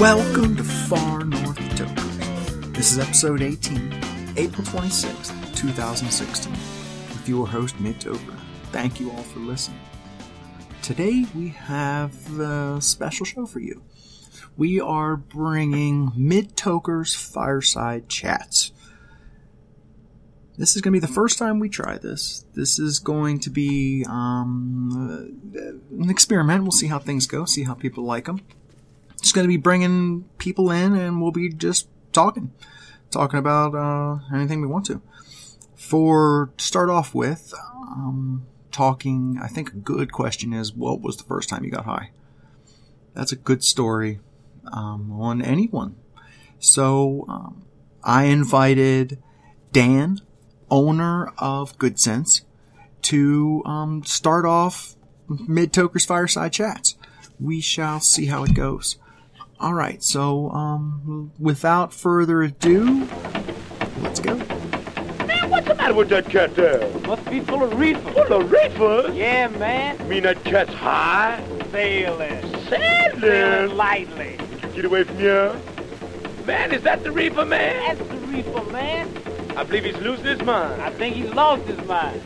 Welcome to Far North Tokers. This is episode 18, April 26th, 2016, with your host, Mid Toker. Thank you all for listening. Today we have a special show for you. We are bringing Mid Toker's Fireside Chats. This is going to be the first time we try this. This is going to be um, an experiment. We'll see how things go, see how people like them just going to be bringing people in and we'll be just talking. Talking about uh, anything we want to. For to start off with um, talking i think a good question is what was the first time you got high? That's a good story um, on anyone. So um, i invited dan owner of good sense to um, start off mid tokers fireside chats. We shall see how it goes all right, so um, without further ado, let's go. Man, what's the matter with that cat there? Must be full of reefer. Full of reefers? Yeah, man. Mean that cat's high? Sailing. Sailing? Sailing lightly. Get away from here. Man, is that the reefer, man? That's the reefer, man. I believe he's losing his mind. I think he lost his mind.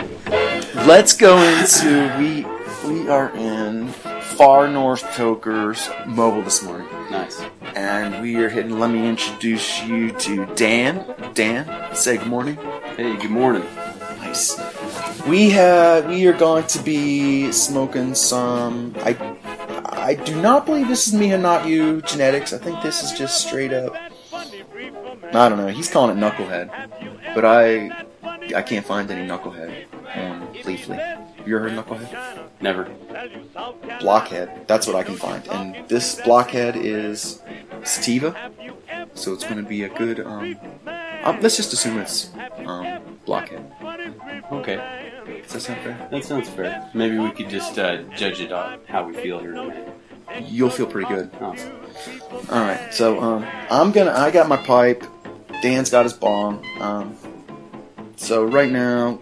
Let's go into we we are in far north Tokers mobile this morning. Nice. And we are hitting let me introduce you to Dan. Dan, say good morning. Hey, good morning. Nice. We have we are going to be smoking some I I do not believe this is me and not you genetics. I think this is just straight up I don't know. He's calling it knucklehead. But I I can't find any knucklehead on Leafly. Have you ever heard knucklehead? Never. blockhead. That's what I can find. And this blockhead is sativa, so it's going to be a good. Um, um, let's just assume it's um, blockhead. Okay. Does that sound fair? That sounds fair. Maybe we could just uh, judge it on how we feel here tonight. You'll feel pretty good. Awesome. All right. So um, I'm gonna. I got my pipe. Dan's got his bong. Um, so right now,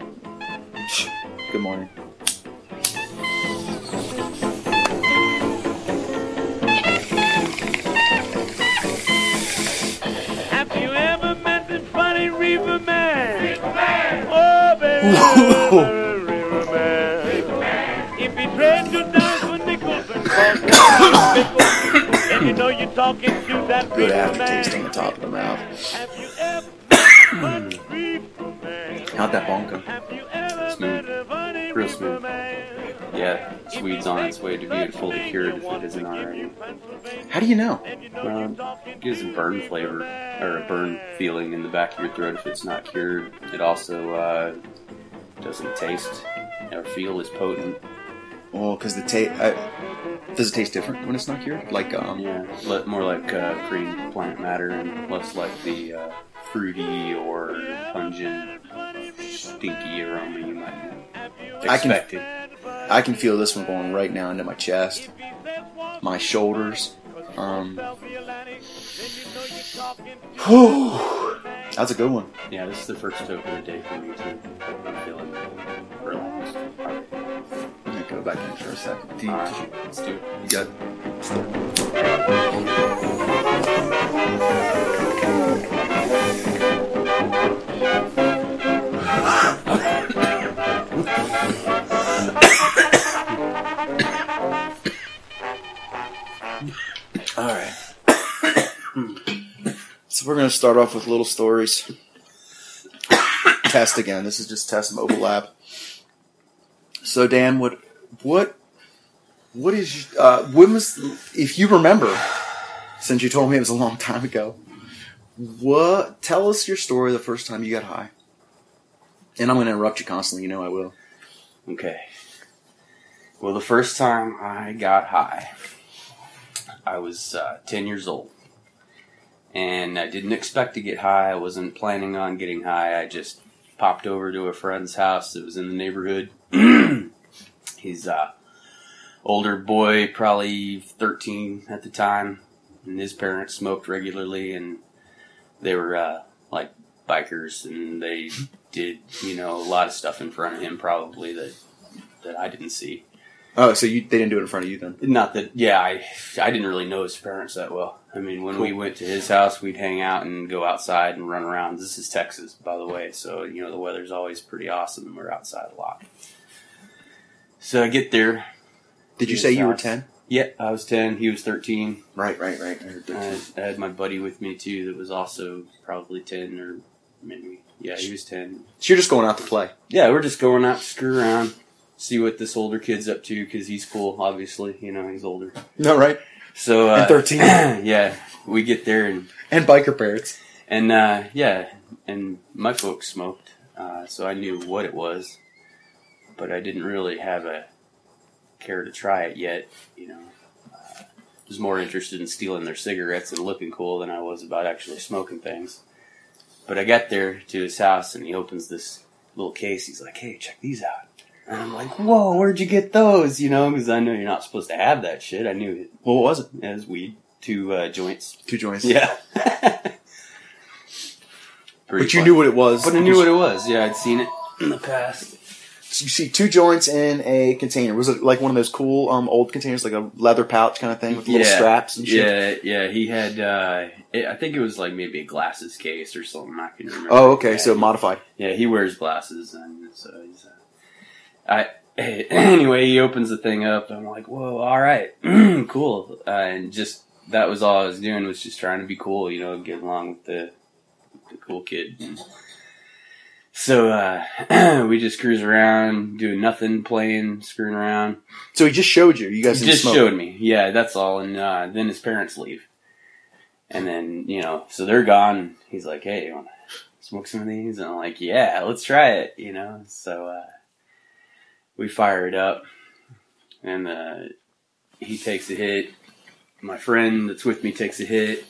good morning. If he trades you down for nickels and you and you know you're talking to that Good aftertaste on the top of the mouth. Have you ever met a funny reefer man? How'd that bong go? Have you ever Smooth. met a funny Real smooth. Yeah, Swede's on its way to being fully cured if it isn't already. How do you know? Um, gives a burn flavor or a burn feeling in the back of your throat if it's not cured. It also uh, doesn't taste or feel as potent. Well, because the taste. Uh, does it taste different when it's not cured? Like um. Yeah, more like uh, green plant matter and less like the uh, fruity or pungent, stinky aroma you might I can- expect. it. I can feel this one going right now into my chest, my shoulders. Um, whew. that's a good one. Yeah, this is the first toke of the day for me too. I'm feeling relaxed. I'm gonna go back in for a second. Do you, Alright, let's do it. you got? All we're gonna start off with little stories. test again. This is just test mobile lab. So Dan, what what what is uh, when was if you remember since you told me it was a long time ago what tell us your story the first time you got high and i'm going to interrupt you constantly you know i will Okay. Well, the first time I got high, I was uh, 10 years old. And I didn't expect to get high. I wasn't planning on getting high. I just popped over to a friend's house that was in the neighborhood. He's a older boy, probably 13 at the time. And his parents smoked regularly, and they were uh, like bikers, and they did, you know, a lot of stuff in front of him probably that that I didn't see. oh so you they didn't do it in front of you then Not that, yeah, I I didn't really know his parents that well. I mean, when we went to his house, we'd hang out and go outside and run around. This is Texas, by the way, so you know the weather's always pretty awesome, and we're outside a lot. So I get there. Did you say you were ten? Yeah, I was ten. He was thirteen. Right, right, right. I heard I had. I had my buddy with me too, that was also probably ten or maybe yeah, he was ten. So you're just going out to play. Yeah, we're just going out to screw around, see what this older kid's up to because he's cool. Obviously, you know he's older. No, right. So uh, And 13. yeah, we get there and And biker parents. and uh, yeah, and my folks smoked, uh, so I knew what it was, but I didn't really have a care to try it yet. You know, uh, was more interested in stealing their cigarettes and looking cool than I was about actually smoking things. But I got there to his house and he opens this little case. He's like, "Hey, check these out." And I'm like, "Whoa, where'd you get those?" You know, because I know you're not supposed to have that shit. I knew it What was it? as weed, two uh, joints. Two joints. Yeah. But you knew what it was. But I knew what it was. Yeah, I'd seen it in the past. So you see two joints in a container. Was it like one of those cool um, old containers, like a leather pouch kind of thing with little Yeah. straps and shit? Yeah, yeah. He had. Uh, it, I think it was like maybe a glasses case or something. I can remember. Oh, okay. So modified. yeah, he wears glasses, and so he's. Uh, I anyway, he opens the thing up. I'm like, whoa, all right, cool, uh, and just that was all I was doing was just trying to be cool, you know, get along with the the cool kid. And so uh, we just cruise around, doing nothing, playing, screwing around. So he just showed you. You guys just smoke. showed me. Yeah, that's all. And uh, then his parents leave. And then, you know, so they're gone. He's like, hey, you want to smoke some of these? And I'm like, yeah, let's try it, you know? So uh, we fire it up. And uh, he takes a hit. My friend that's with me takes a hit.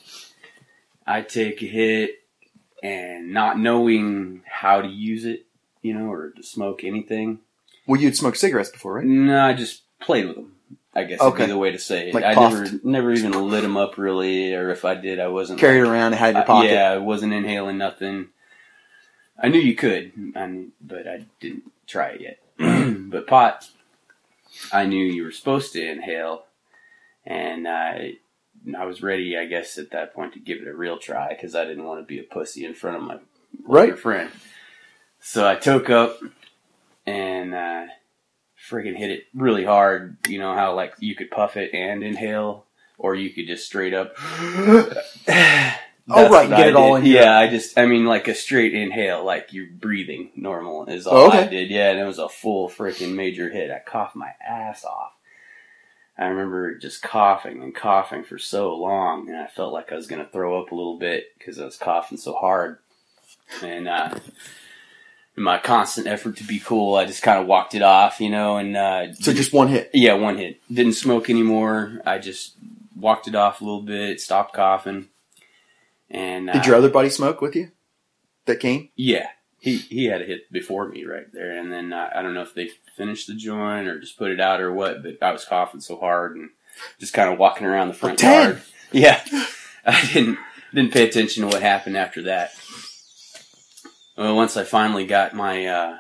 I take a hit. And not knowing how to use it, you know, or to smoke anything, Well, you'd smoked cigarettes before, right? no, I just played with them. I guess would be the way to say it. Like I puffed. never, never even lit them up really, or if I did, I wasn't Carried like, around had in your pocket. yeah, I wasn't inhaling nothing. I knew you could, I knew, but I didn't try it yet. but pot, I knew you were supposed to inhale, and I, I was ready, I guess, at that point to give it a real try because I didn't want to be a pussy in front of my Right. friend. So I took up and uh, friggin' hit it really hard. You know how like you could puff it and inhale, or you could just straight up. Oh, right, what get I it all in here. Yeah, I just, I mean, like a straight inhale, like you're breathing normal is all Oh, okay. I did. Yeah, and it was a full freaking major hit. I coughed my ass off. I remember just coughing and coughing for so long, and I felt like I was going to throw up a little bit because I was coughing so hard. And uh, in my constant effort to be cool, I just kind of walked it off, you know, and uh, So just one hit. yeah, one hit. Didn't smoke anymore. I just walked it off a little bit, stopped coughing, and uh, Did your other buddy smoke with you? That came? yeah, he he had a hit before me right there, and then uh, I don't know if they finished the joint or just put it out or what, but I was coughing so hard and just kind of walking around the front Ten. yard. Yeah, I didn't didn't pay attention to what happened after that. Well, once I finally got my uh,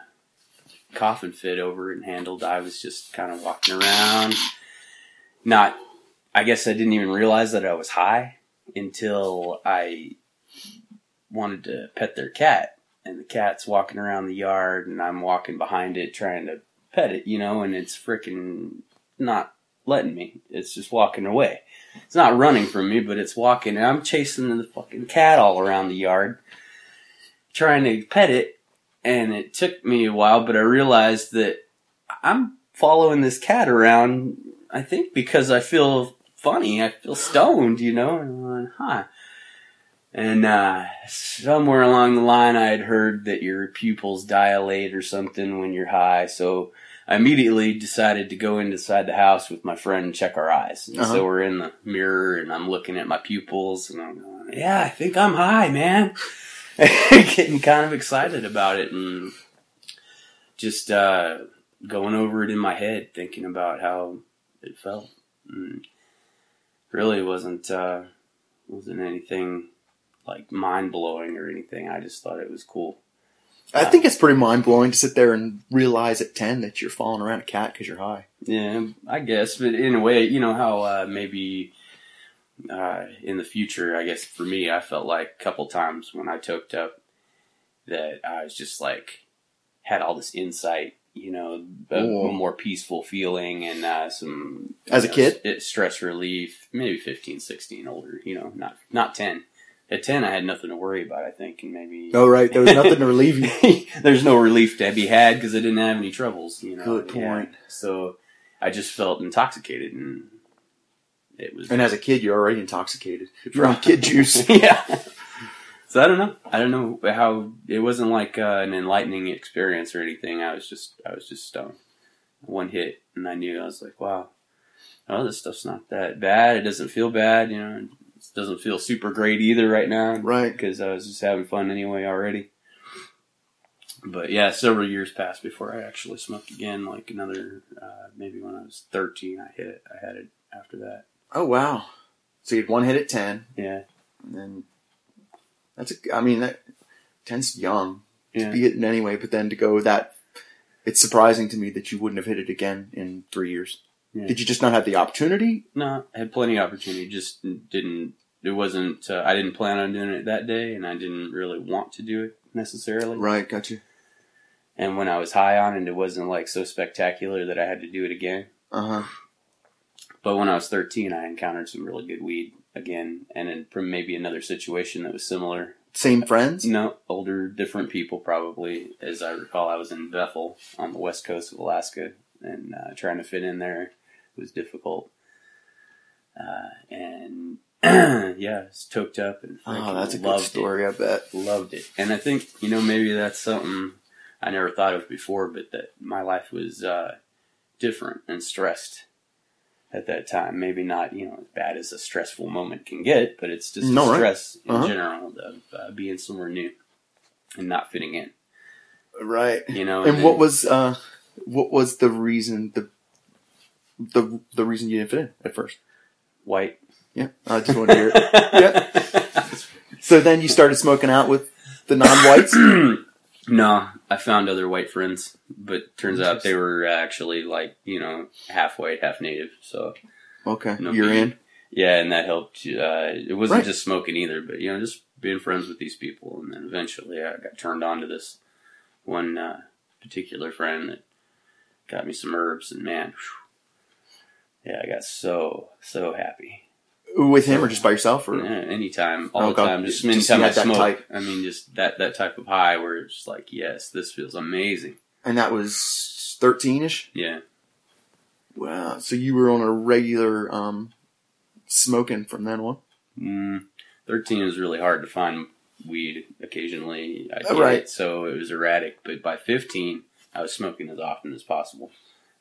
coughing fit over and handled, I was just kind of walking around. Not, I guess I didn't even realize that I was high until I wanted to pet their cat. And the cat's walking around the yard, and I'm walking behind it trying to pet it, you know, and it's freaking not letting me. It's just walking away. It's not running from me, but it's walking, and I'm chasing the fucking cat all around the yard, trying to pet it. And it took me a while, but I realized that I'm following this cat around, I think because I feel funny. I feel stoned, you know? And I'm like, huh. And uh, somewhere along the line, I had heard that your pupils dilate or something when you're high. So I immediately decided to go inside the house with my friend and check our eyes. And Uh-huh. so we're in the mirror, and I'm looking at my pupils, and I'm going, "Yeah, I think I'm high, man." Getting kind of excited about it, and just uh, going over it in my head, thinking about how it felt. And really wasn't uh, wasn't anything like mind blowing or anything. I just thought it was cool. I think it's pretty mind blowing to sit there and realize at 10 that you're falling around a cat because you're high. Yeah, I guess, but in a way, you know how uh, maybe uh, in the future, I guess for me, I felt like a couple times when I toked up that I was just like had all this insight, you know, a, Ooh. more peaceful feeling and uh, some As a know, kid? s- stress relief. Maybe 15, 16, older. You know, not not ten. At ten, I had nothing to worry about. I think, and maybe Oh, right. There was nothing to relieve you. there's no relief to be had because I didn't have any troubles. You know, Good Yeah. point. So I just felt intoxicated, and it was. And as a kid, you're already intoxicated. You're on kid juice. yeah. So I don't know. I don't know how it wasn't like uh, an enlightening experience or anything. I was just I was just stoned. One hit, and I knew I was like, wow, oh, this stuff's not that bad. It doesn't feel bad, you know. It doesn't feel super great either right now, Right. Because I was just having fun anyway already. But yeah, several years passed before I actually smoked again. Like another, uh, maybe when I was thirteen, I hit it. I had it after that. Oh, wow. So you had one hit at 10. Yeah, And then that's a, I mean, that 10's young yeah. to be it in any way, but then to go that, it's surprising to me that you wouldn't have hit it again in three years. Yeah. Did you just not have the opportunity? No, I had plenty of opportunity. Just didn't. It wasn't. Uh, I didn't plan on doing it that day, and I didn't really want to do it necessarily. Right, got you. And when I was high on it, it wasn't like so spectacular that I had to do it again. Uh huh. But when I was 13, I encountered some really good weed again, and in maybe another situation that was similar. Same friends? No, older, different people probably. As I recall, I was in Bethel on the west coast of Alaska, and uh, trying to fit in there was difficult. Uh, and yeah, it's toked up and Oh, that's a good story, I bet. Loved it, and I think you know maybe that's something I never thought of before, but that my life was uh, different and stressed at that time. Maybe not you know as bad as a stressful moment can get, but it's just No, right. stress in Uh-huh. general of uh, being somewhere new and not fitting in. Right. You know, And then- what was uh, what was the reason the the the reason you didn't fit in at first? white? Yeah, I just want to hear it. Yeah. So then you started smoking out with the non-whites. no, I found other white friends, but turns out they were actually like you know half white, half native. So Okay, No you're in. yeah, and that helped. Uh, it wasn't Right. just smoking either, but you know just being friends with these people, and then eventually I got turned on to this one uh, particular friend that got me some herbs, and man, whew, yeah, I got so so happy. With him or just by yourself? Or anytime, all Oh, the God. time. Just Just anytime you I smoke. type. I mean, just that that type of high where it's just like, yes, this feels amazing. and that was thirteen-ish. Yeah, Wow. So you were on a regular um, smoking from then on. mm, thirteen is really hard to find weed. Occasionally, I Oh, right. so it was erratic. But by fifteen, I was smoking as often as possible.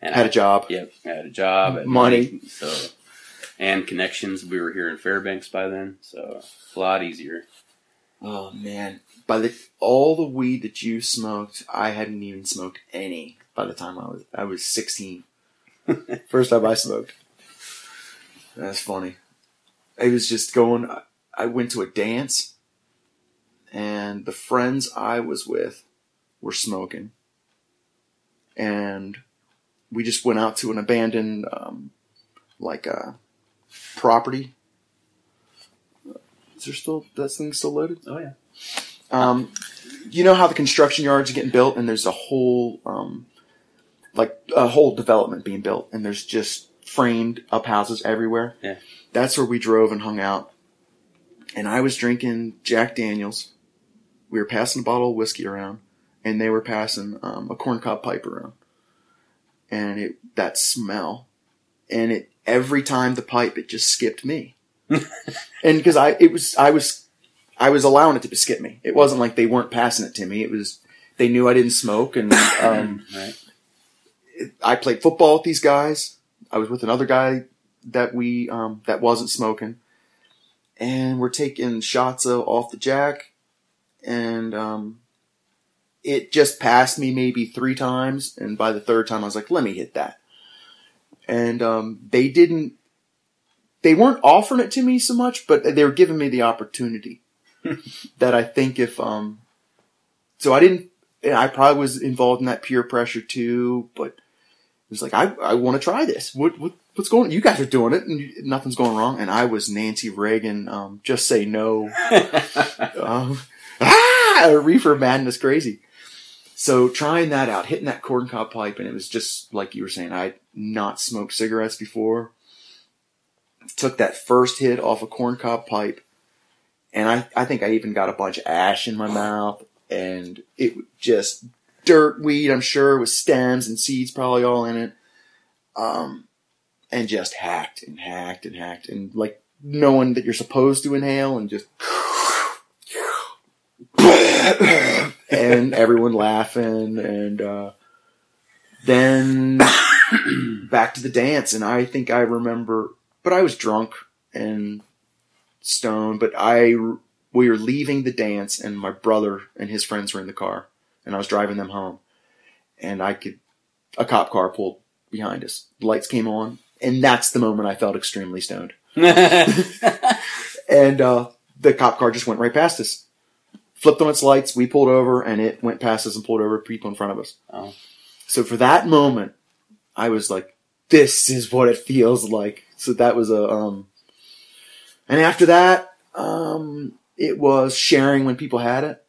And Had I, a job. Yep, I had a job, had Money. so and connections. We were here in Fairbanks by then, so a lot easier. Oh man! By the all the weed that you smoked, I hadn't even smoked any by the time I was I was sixteen. First time I smoked. That's funny. I was just going. I went to a dance, and the friends I was with were smoking, and we just went out to an abandoned, um, like a property. Is there still that thing still loaded? Oh yeah, Um, you know how the construction yards are getting built, and there's a whole, um, like a whole development being built, and there's just framed up houses everywhere. Yeah. That's where we drove and hung out. And I was drinking Jack Daniels. We were passing a bottle of whiskey around, and they were passing um, a corncob pipe around. And it that smell, and it every time the pipe, it just skipped me. and because I, it was I was I was allowing it to skip me. It wasn't like they weren't passing it to me. It was they knew I didn't smoke, and um, right. I played football with these guys. I was with another guy that we um, that wasn't smoking, and we're taking shots of, off the jack, and um, it just passed me maybe three times, and by the third time I was like, "Let me hit that," and um, they didn't. They weren't offering it to me so much, but they were giving me the opportunity. that I think if um, so I didn't. I probably was involved in that peer pressure too, but it was like, I, I want to try this. What, what, what's going on? You guys are doing it and you- nothing's going wrong. And I was Nancy Reagan, um, just say no. um, ah, reefer madness crazy. So trying that out, hitting that corncob pipe, and it was just like you were saying, I'd not smoked cigarettes before. Took that first hit off a corncob pipe, and I, I think I even got a bunch of ash in my mouth, and it just dirt weed, I'm sure, with stems and seeds probably all in it. Um, and just hacked and hacked and hacked, and like knowing that you're supposed to inhale, and just and everyone laughing and uh, then back to the dance and i think i remember but i was drunk and stoned but i we were leaving the dance and my brother and his friends were in the car and i was driving them home and i could a cop car pulled behind us lights came on and that's the moment i felt extremely stoned and uh, the cop car just went right past us. Flipped on its lights, we pulled over, and it went past us and pulled over people in front of us. Oh. So for that moment, I was like, "This is what it feels like." So that was a, um, and after that, um, it was sharing when people had it,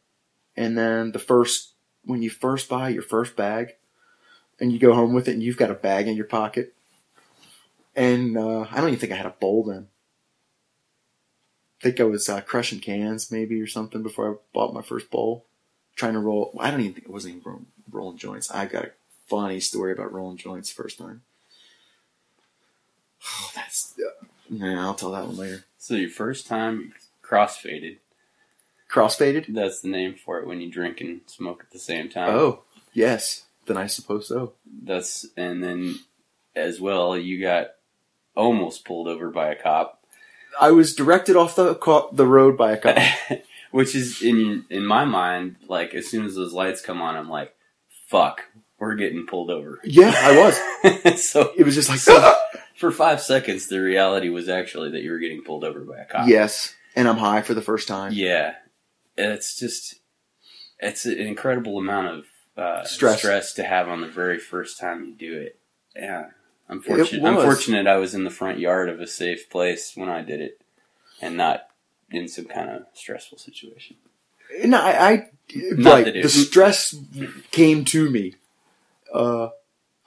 and then the first when you first buy your first bag, and you go home with it, and you've got a bag in your pocket, and uh, I don't even think I had a bowl then. I think I was uh, crushing cans maybe or something before I bought my first bowl. Trying to roll. I don't even think it wasn't even rolling joints. I got a funny story about rolling joints the first time. Oh, that's. Uh, nah, I'll tell that one later. so your first time crossfaded. Crossfaded? That's the name for it when you drink and smoke at the same time. Oh, yes. Then I suppose so. That's and then as well you got almost pulled over by a cop, I was directed off the co- the road by a cop. which is in in my mind like as soon as those lights come on, I'm like, fuck, we're getting pulled over. yeah, I was. so It was just like, So- for five seconds, the reality was actually that you were getting pulled over by a cop. yes. And I'm high for the first time. Yeah, it's just it's an incredible amount of uh, Stress. stress. to have on the very first time you do it. Yeah, I'm fortunate. I'm fortunate I was in the front yard of a safe place when I did it, and not in some kind of stressful situation. No, I, I Not right. that it- The stress came to me. Uh,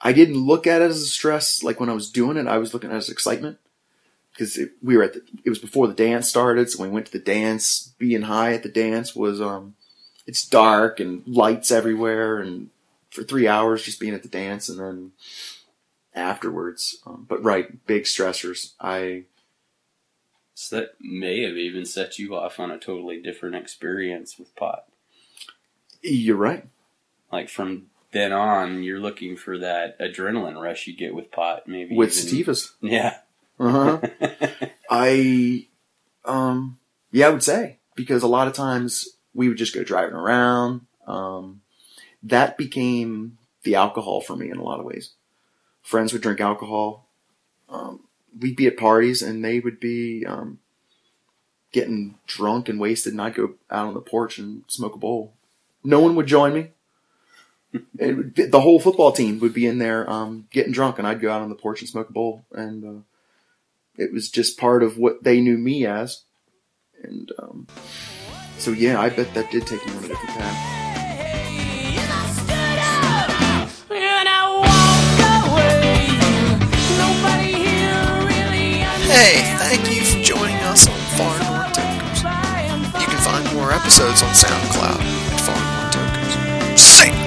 I didn't look at it as a stress like when I was doing it. I was looking at it as excitement because we were at the. It was before the dance started, so when we went to the dance. Being high at the dance was um, it's dark and lights everywhere, and for three hours just being at the dance, and then afterwards. Um, but right, big stressors. I So that may have even set you off on a totally different experience with pot. you're right. Like from then on, you're looking for that adrenaline rush you get with pot. Maybe With even- sativas. Yeah. Uh huh. I, um, yeah, I would say because a lot of times we would just go driving around. Um, that became the alcohol for me in a lot of ways. Friends would drink alcohol. Um, we'd be at parties and they would be um, getting drunk and wasted, and I'd go out on the porch and smoke a bowl. No one would join me. It would be- the whole football team would be in there um, getting drunk, and I'd go out on the porch and smoke a bowl. And uh, it was just part of what they knew me as. And um, so, yeah, I bet that did take me on a different path. Hey, thank you for joining us on Far North Tokers. You can find more episodes on SoundCloud at Far North Tokers. Sing!